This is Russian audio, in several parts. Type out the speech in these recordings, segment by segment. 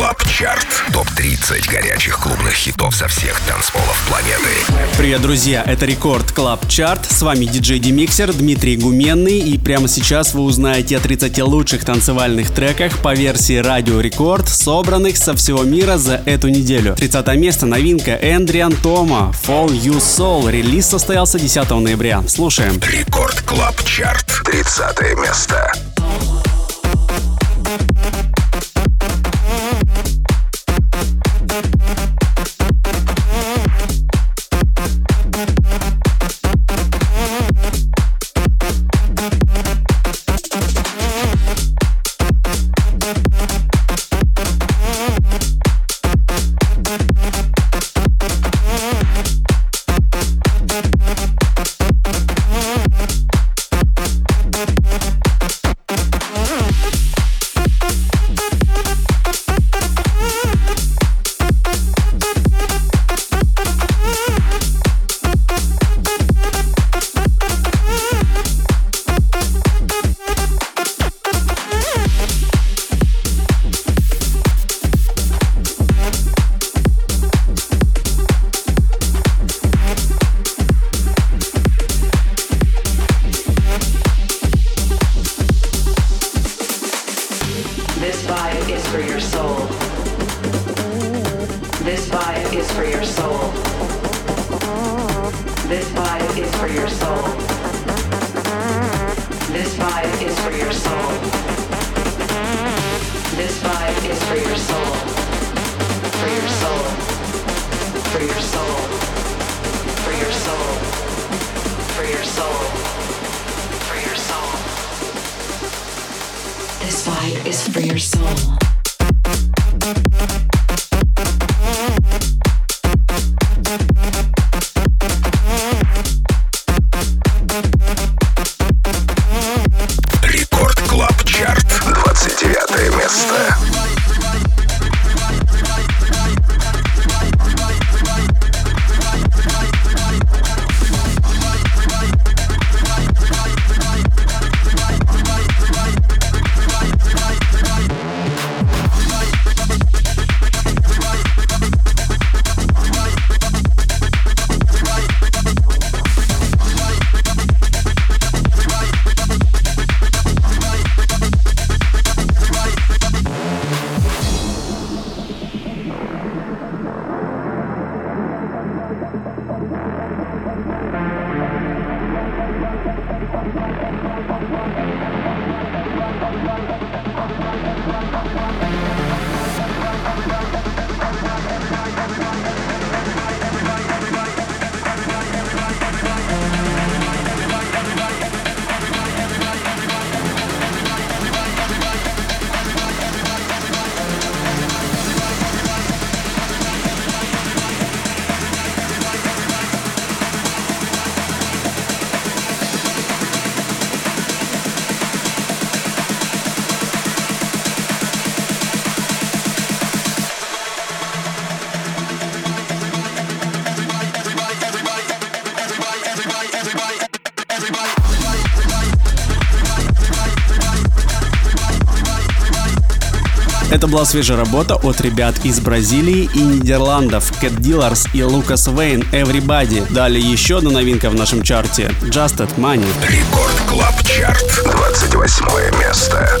Club Chart. Топ-30 горячих клубных хитов со всех танцполов планеты. Привет, друзья! Это Record Club Chart. С вами диджей Демиксер Дмитрий Гуменный. И прямо сейчас вы узнаете о 30 лучших танцевальных треках по версии Радио Рекорд, собранных со всего мира за эту неделю. 30 место новинка Эндриан Тома Fall You Soul. Релиз состоялся 10 ноября. Слушаем. Record Club Chart. 30 место. is for your soul. This vibe is for your soul. This vibe is for your soul. For your soul. For your soul. For your soul. For your soul. For your soul. This vibe is for your soul. Была свежая работа от ребят из Бразилии и Нидерландов Cat Dealers и Lucas Vane Everybody. Далее еще одна новинка в нашем чарте Just At Money. Record Club Chart. 28 место.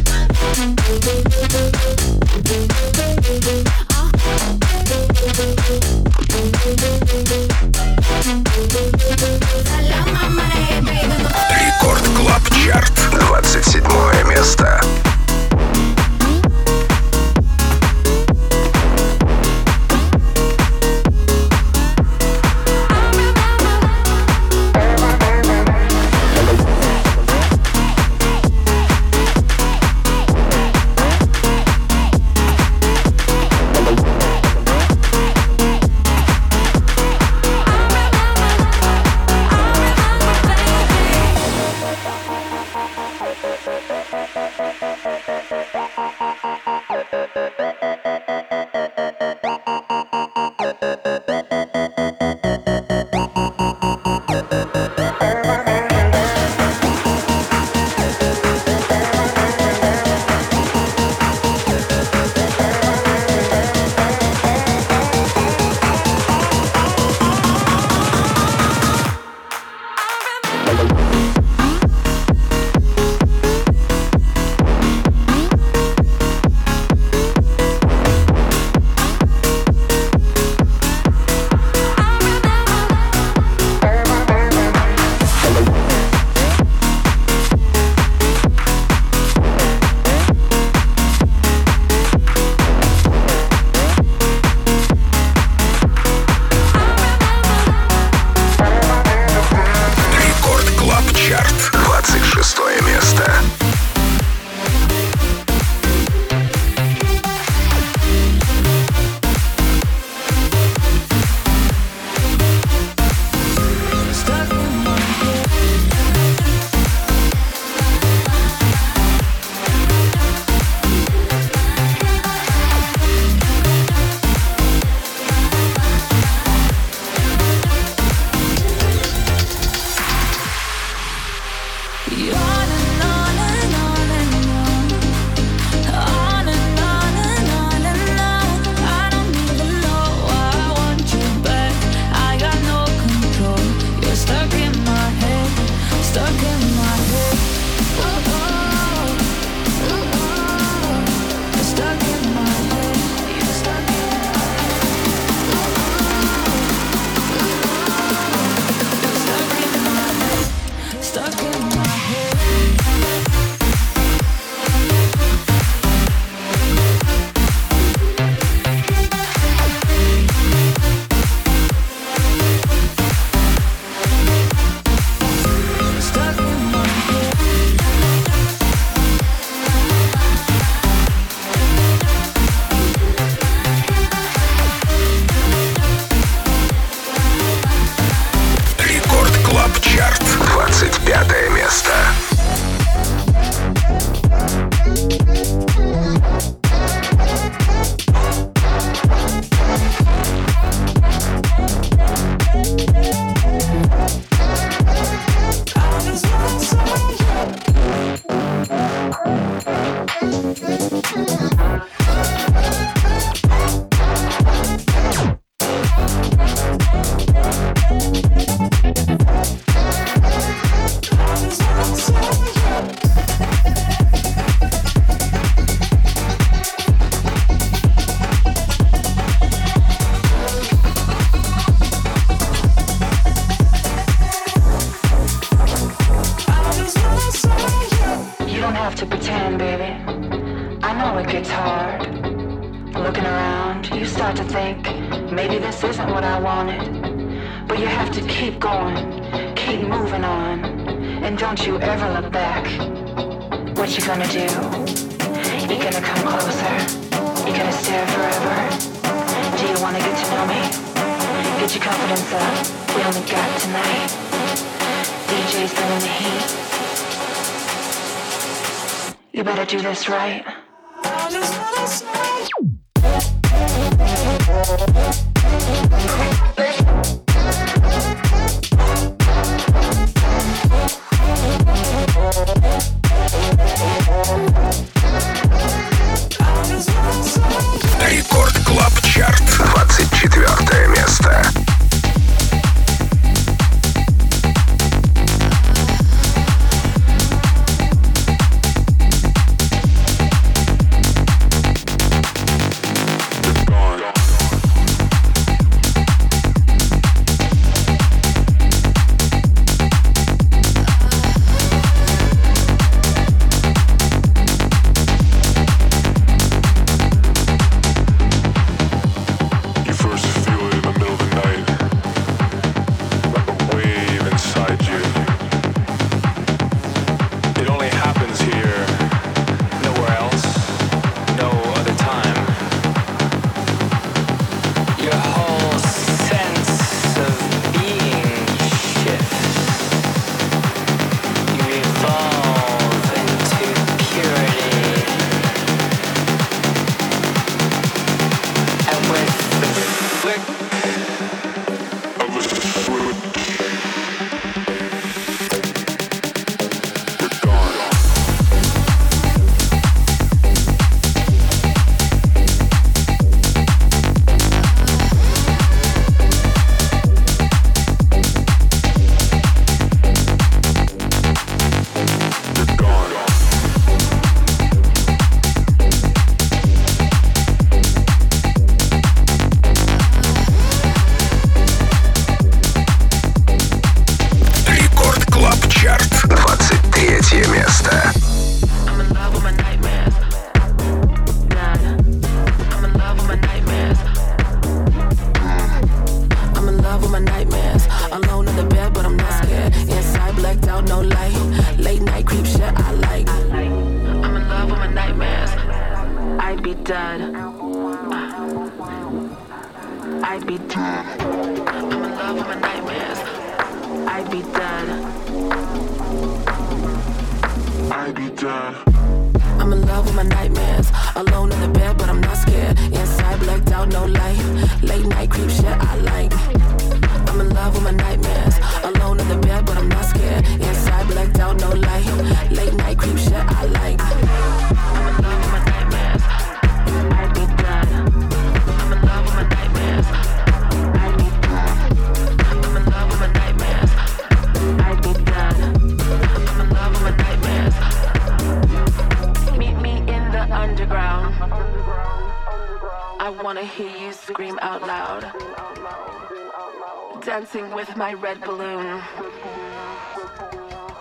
You better do this right.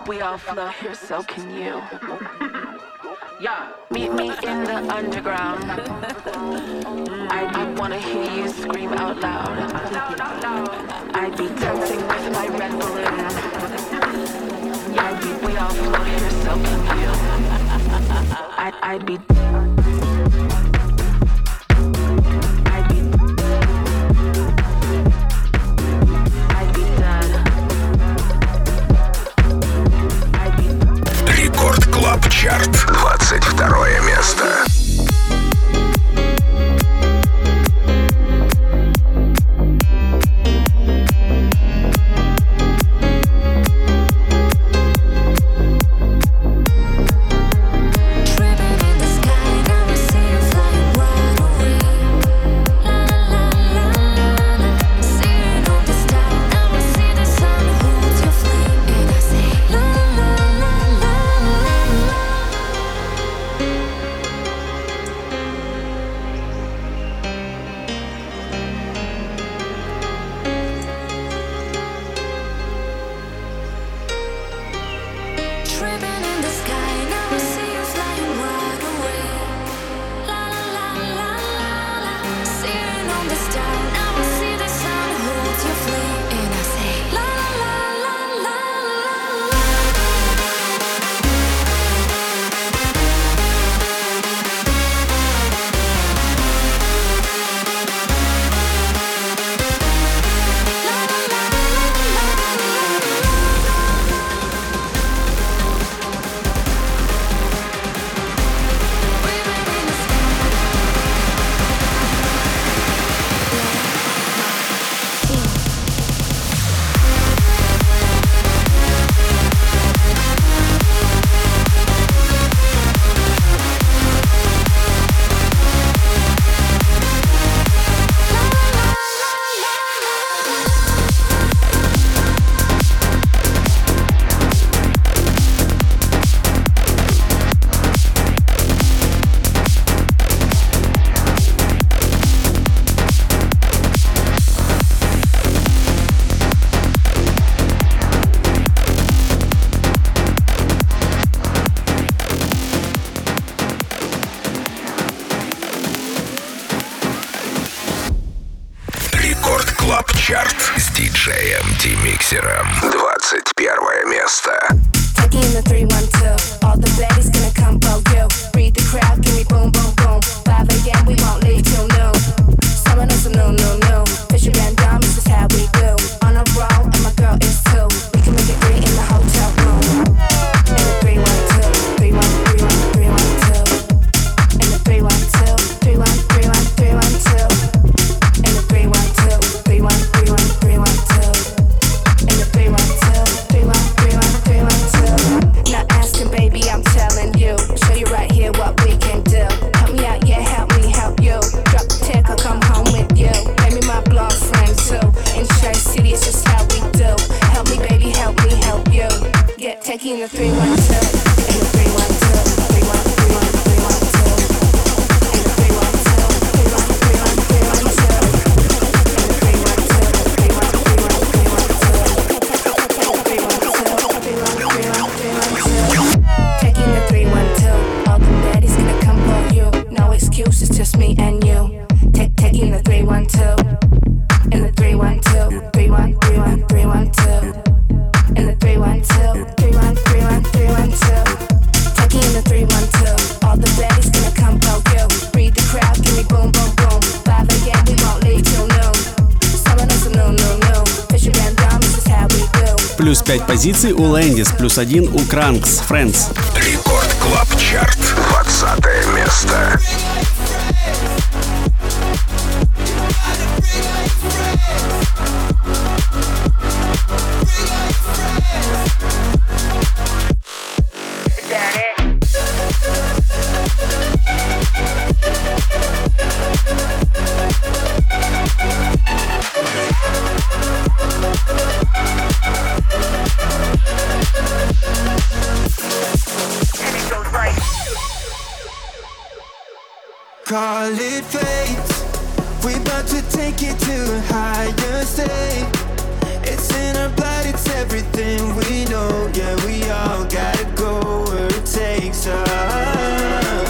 We all flow here, so can you. Yeah. Meet me in the underground. I, I wanna hear you scream out loud. I'd be dancing with my red balloon. Yeah, we, we all flow here, so can you. I, I'd be. Чарт. 22 место. позиции у Landis, плюс один у Crunkz, Friends. Record Club Chart, 20 место. Call it fate. We about to take it to a higher state. It's in our blood, it's everything we know. Yeah, we all gotta go where it takes us.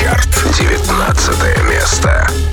Чарт. 19 место.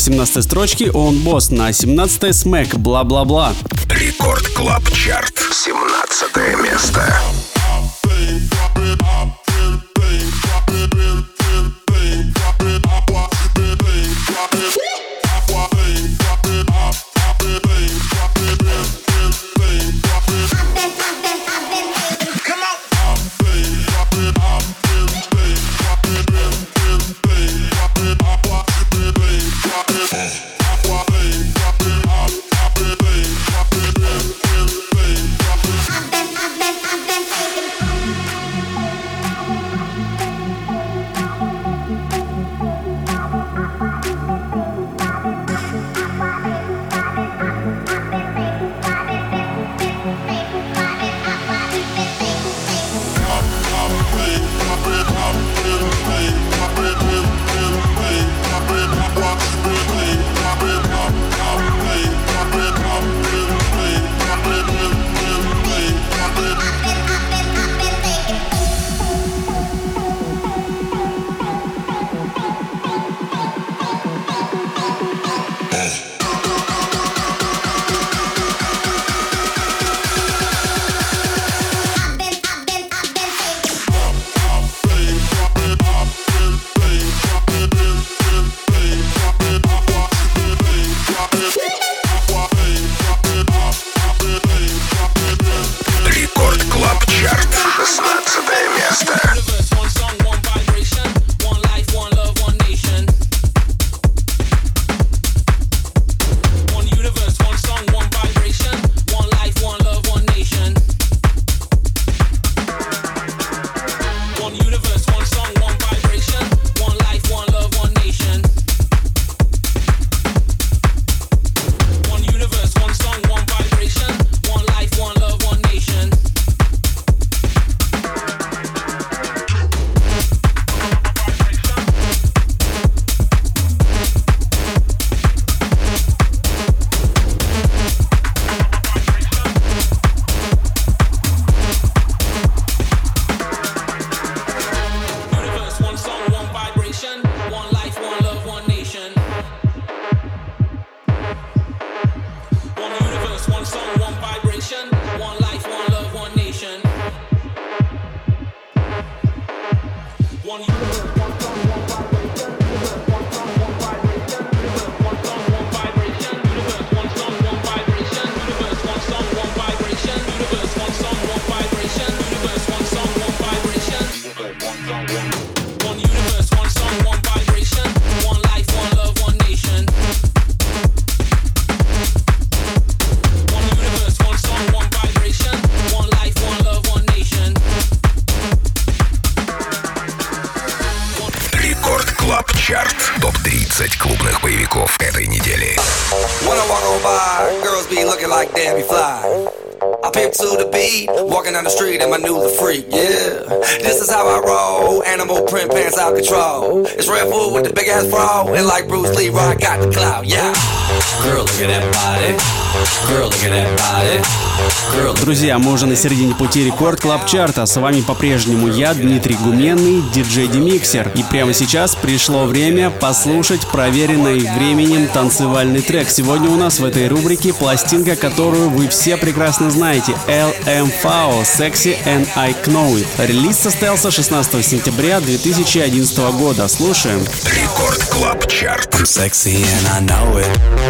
18 строчки Öwnboss, на 17 SMACK, Blah Blah Blah. Record Club Chart, 17 место. Down the street and my new the freak, yeah. This is how I roll, animal print pants out control. It's Red Bull with the big ass bra, and like Bruce Lee, I got the clout, yeah. Girl, look at that body. Girl, look at that body. Girl, Друзья, мы уже на середине пути рекорд клаб чарта. С вами по-прежнему я, Дмитрий Гуменный, диджей Демиксер. И прямо сейчас пришло время послушать проверенный временем танцевальный трек. Сегодня у нас в этой рубрике пластинка, которую вы все прекрасно знаете. LMFAO Sexy and I Know It. Релиз состоялся 16 сентября 2011 года. Слушаем. Рекорд Клаб Чарт. Sexy and I know it.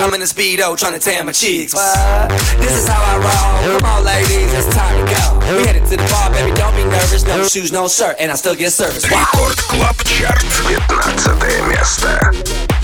I'm in a speedo trying to tan my cheeks. What? This is how I roll. Come on, ladies, it's time to go. We headed to the bar, baby, don't be nervous. No shoes, no shirt, and I still get service. Wow. Рекорд Клаб Чарт. 15 место.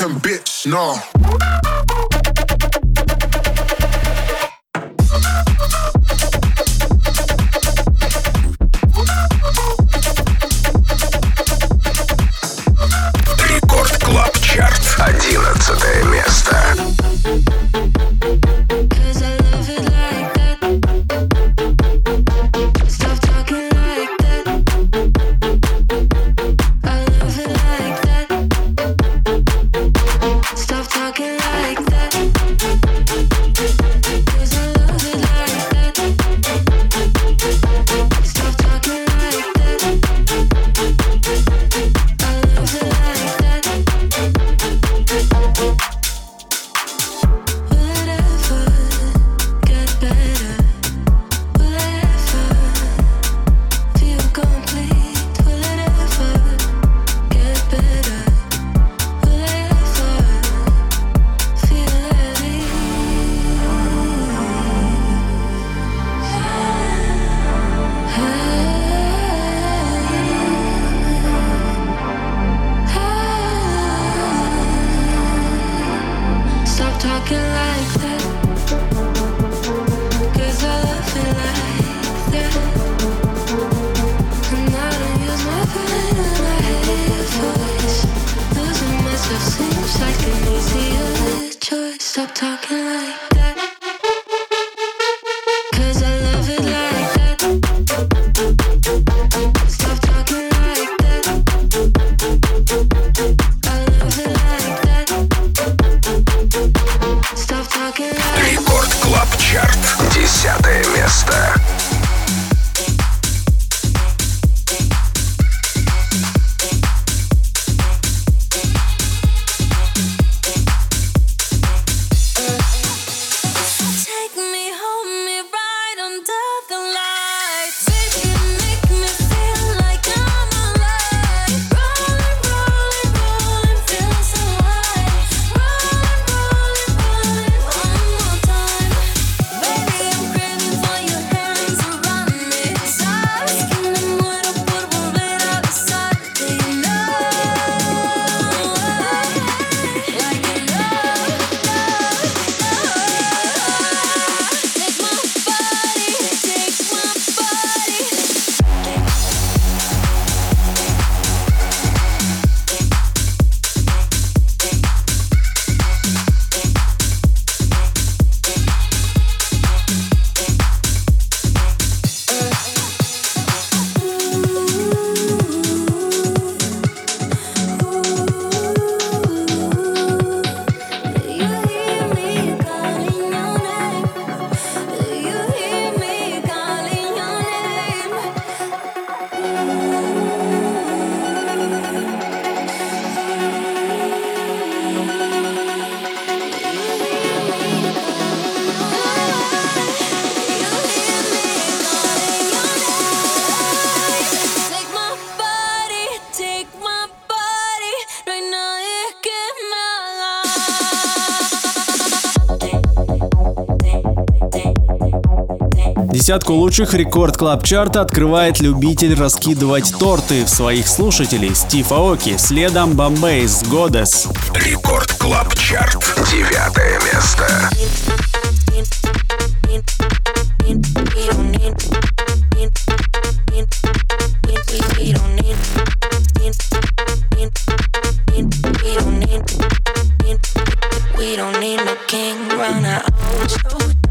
Mountain bitch, nah. Десятку лучших Record Club Chart а открывает любитель раскидывать торты в своих слушателей Стив Аоки, следом Bombs Away Goddess. Record Club Chart. Девятое место. We don't need no king, run our own show.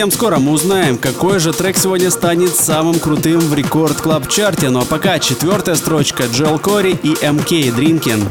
Совсем скоро мы узнаем, какой же трек сегодня станет самым крутым в рекорд клаб чарте. Ну а пока четвертая строчка Джоэл Кори и МК Дринкин.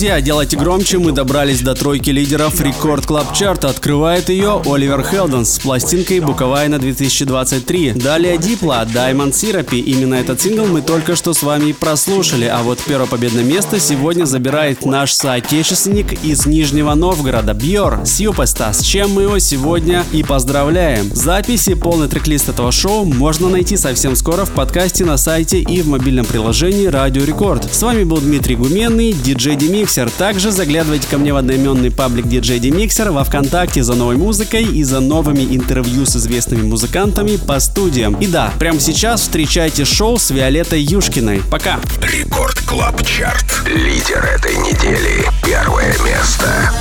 Друзья, делайте громче, мы добрались до тройки лидеров Record Club Chart а. Открывает ее Oliver Heldens с пластинкой Bucovina 2023. Далее Diplo, Diamond Therapy. Именно этот сингл мы только что с вами прослушали. А вот первое победное место сегодня забирает наш соотечественник из Нижнего Новгорода, Бьор Сьюпеста, с чем мы его сегодня и поздравляем. Записи, полный трек-лист этого шоу можно найти совсем скоро в подкасте на сайте и в мобильном приложении Радио Рекорд. С вами был Дмитрий Гуменный, диджей Демир Mixer. Также заглядывайте ко мне в одноименный паблик DJ Mixer во Вконтакте за новой музыкой и за новыми интервью с известными музыкантами по студиям. И да, прямо сейчас встречайте шоу с Виолеттой Юшкиной. Пока! Record Club Chart. Лидер этой недели. Первое место.